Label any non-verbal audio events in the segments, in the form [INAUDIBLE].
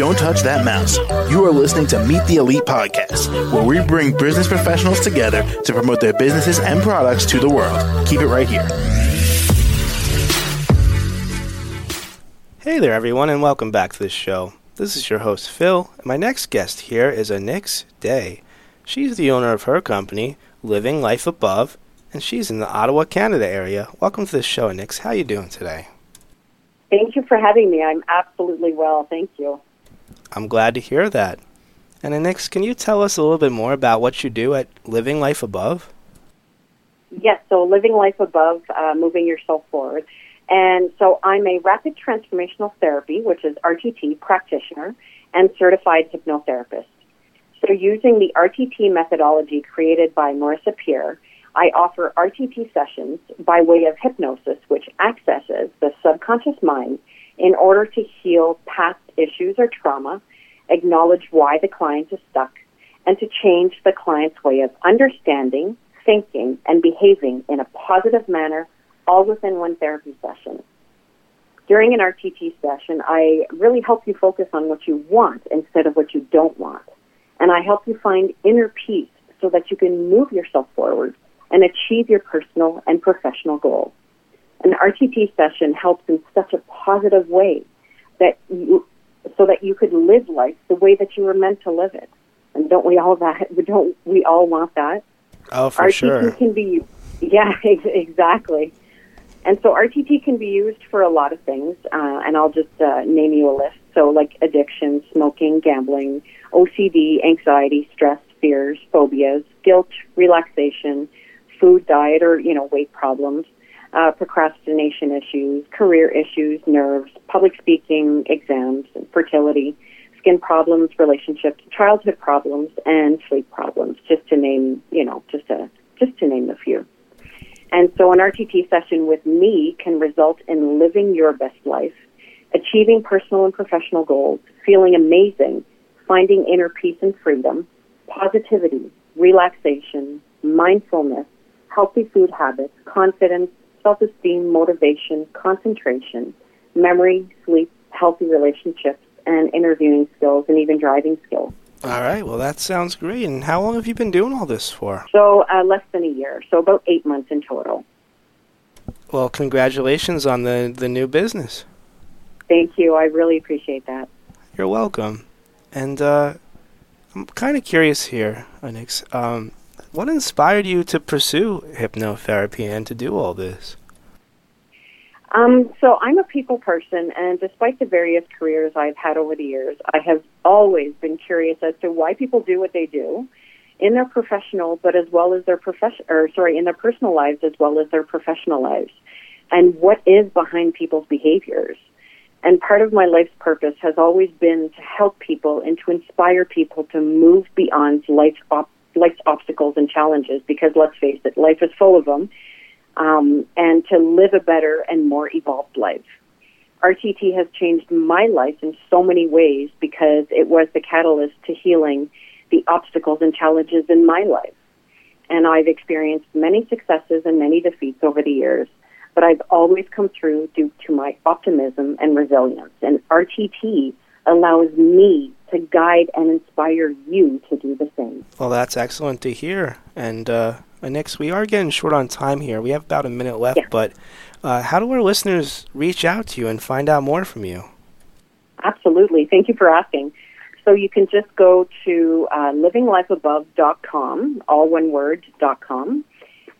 Don't touch that mouse. You are listening to Meet the Elite Podcast, where we bring business professionals together to promote their businesses and products to the world. Keep it right here. Hey there, everyone, and welcome back to the show. This is your host, Phil, and my next guest here is Annyx Day. She's the owner of her company, Living Life Above, and she's in the Ottawa, Canada area. Welcome to the show, Annyx. How are you doing today? Thank you for having me. I'm absolutely well. Thank you. I'm glad to hear that. And Annyx, can you tell us a little bit more about what you do at Living Life Above? Yes, so Living Life Above, uh, moving yourself forward. And so I'm a rapid transformational therapy, which is RTT practitioner and certified hypnotherapist. So using the RTT methodology created by Marissa Peer, I offer RTT sessions by way of hypnosis, which accesses the subconscious mind in order to heal past issues or trauma, acknowledge why the client is stuck, and to change the client's way of understanding, thinking, and behaving in a positive manner all within one therapy session. During an RTT session, I really help you focus on what you want instead of what you don't want. And I help you find inner peace so that you can move yourself forward and achieve your personal and professional goals. An RTT session helps in such a positive way that you, so that you could live life the way that you were meant to live it. And don't we all that? [LAUGHS] Don't we all want that? Oh, for RTT sure. can be, yeah, [LAUGHS] exactly. And so RTT can be used for a lot of things, uh, and I'll just uh, name you a list. So, like addiction, smoking, gambling, OCD, anxiety, stress, fears, phobias, guilt, relaxation, food, diet, or you know, weight problems, uh, procrastination issues, career issues, nerves, public speaking, exams, fertility, skin problems, relationships, childhood problems, and sleep problems. Just to name, you know, just a just to name a few. And so an RTT session with me can result in living your best life, achieving personal and professional goals, feeling amazing, finding inner peace and freedom, positivity, relaxation, mindfulness, healthy food habits, confidence, self-esteem, motivation, concentration, memory, sleep, healthy relationships, and interviewing skills, and even driving skills. All right, well, that sounds great. And how long have you been doing all this for? So uh, less than a year, so about eight months in total. Well, congratulations on the, the new business. Thank you. I really appreciate that. You're welcome. And uh, I'm kind of curious here, Annyx. Um, what inspired you to pursue hypnotherapy and to do all this? Um, so I'm a people person, and despite the various careers I've had over the years, I have always been curious as to why people do what they do in their professional, but as well as their profession, or sorry, in their personal lives as well as their professional lives, and what is behind people's behaviors. And part of my life's purpose has always been to help people and to inspire people to move beyond life's, op- life's challenges. Because let's face it, life is full of them um, and to live a better and more evolved life. RTT has changed my life in so many ways because it was the catalyst to healing the obstacles and challenges in my life. And I've experienced many successes and many defeats over the years, but I've always come through due to my optimism and resilience. And RTT allows me to guide and inspire you to do the same. Well, that's excellent to hear. And uh, Annyx, we are getting short on time here. We have about a minute left, Yeah. but uh, how do our listeners reach out to you and find out more from you? Absolutely. Thank you for asking. So you can just go to uh, livinglifeabove.com, all one word, dot .com,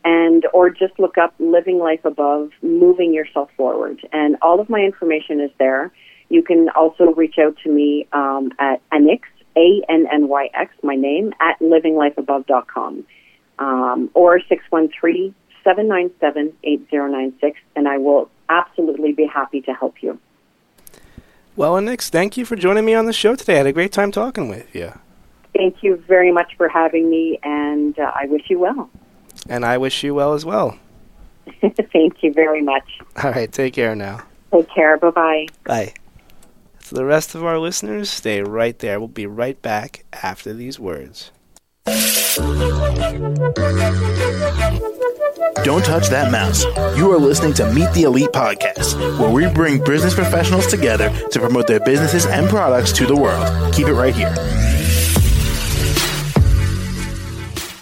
and or just look up Living Life Above, Moving Yourself Forward. And all of my information is there. You can also reach out to me um, at Annyx, A-N-N-Y-X, my name, at livinglifeabove.com, um, or 613-797-8096, and I will absolutely be happy to help you. Well, Annyx, thank you for joining me on the show today. I had a great time talking with you. Thank you very much for having me, and uh, I wish you well. And I wish you well as well. [LAUGHS] Thank you very much. All right, take care now. Take care. Bye bye. Bye. To the rest of our listeners, stay right there. We'll be right back after these words. Don't touch that mouse. You are listening to Meet the Elite Podcast, where we bring business professionals together to promote their businesses and products to the world. Keep it right here.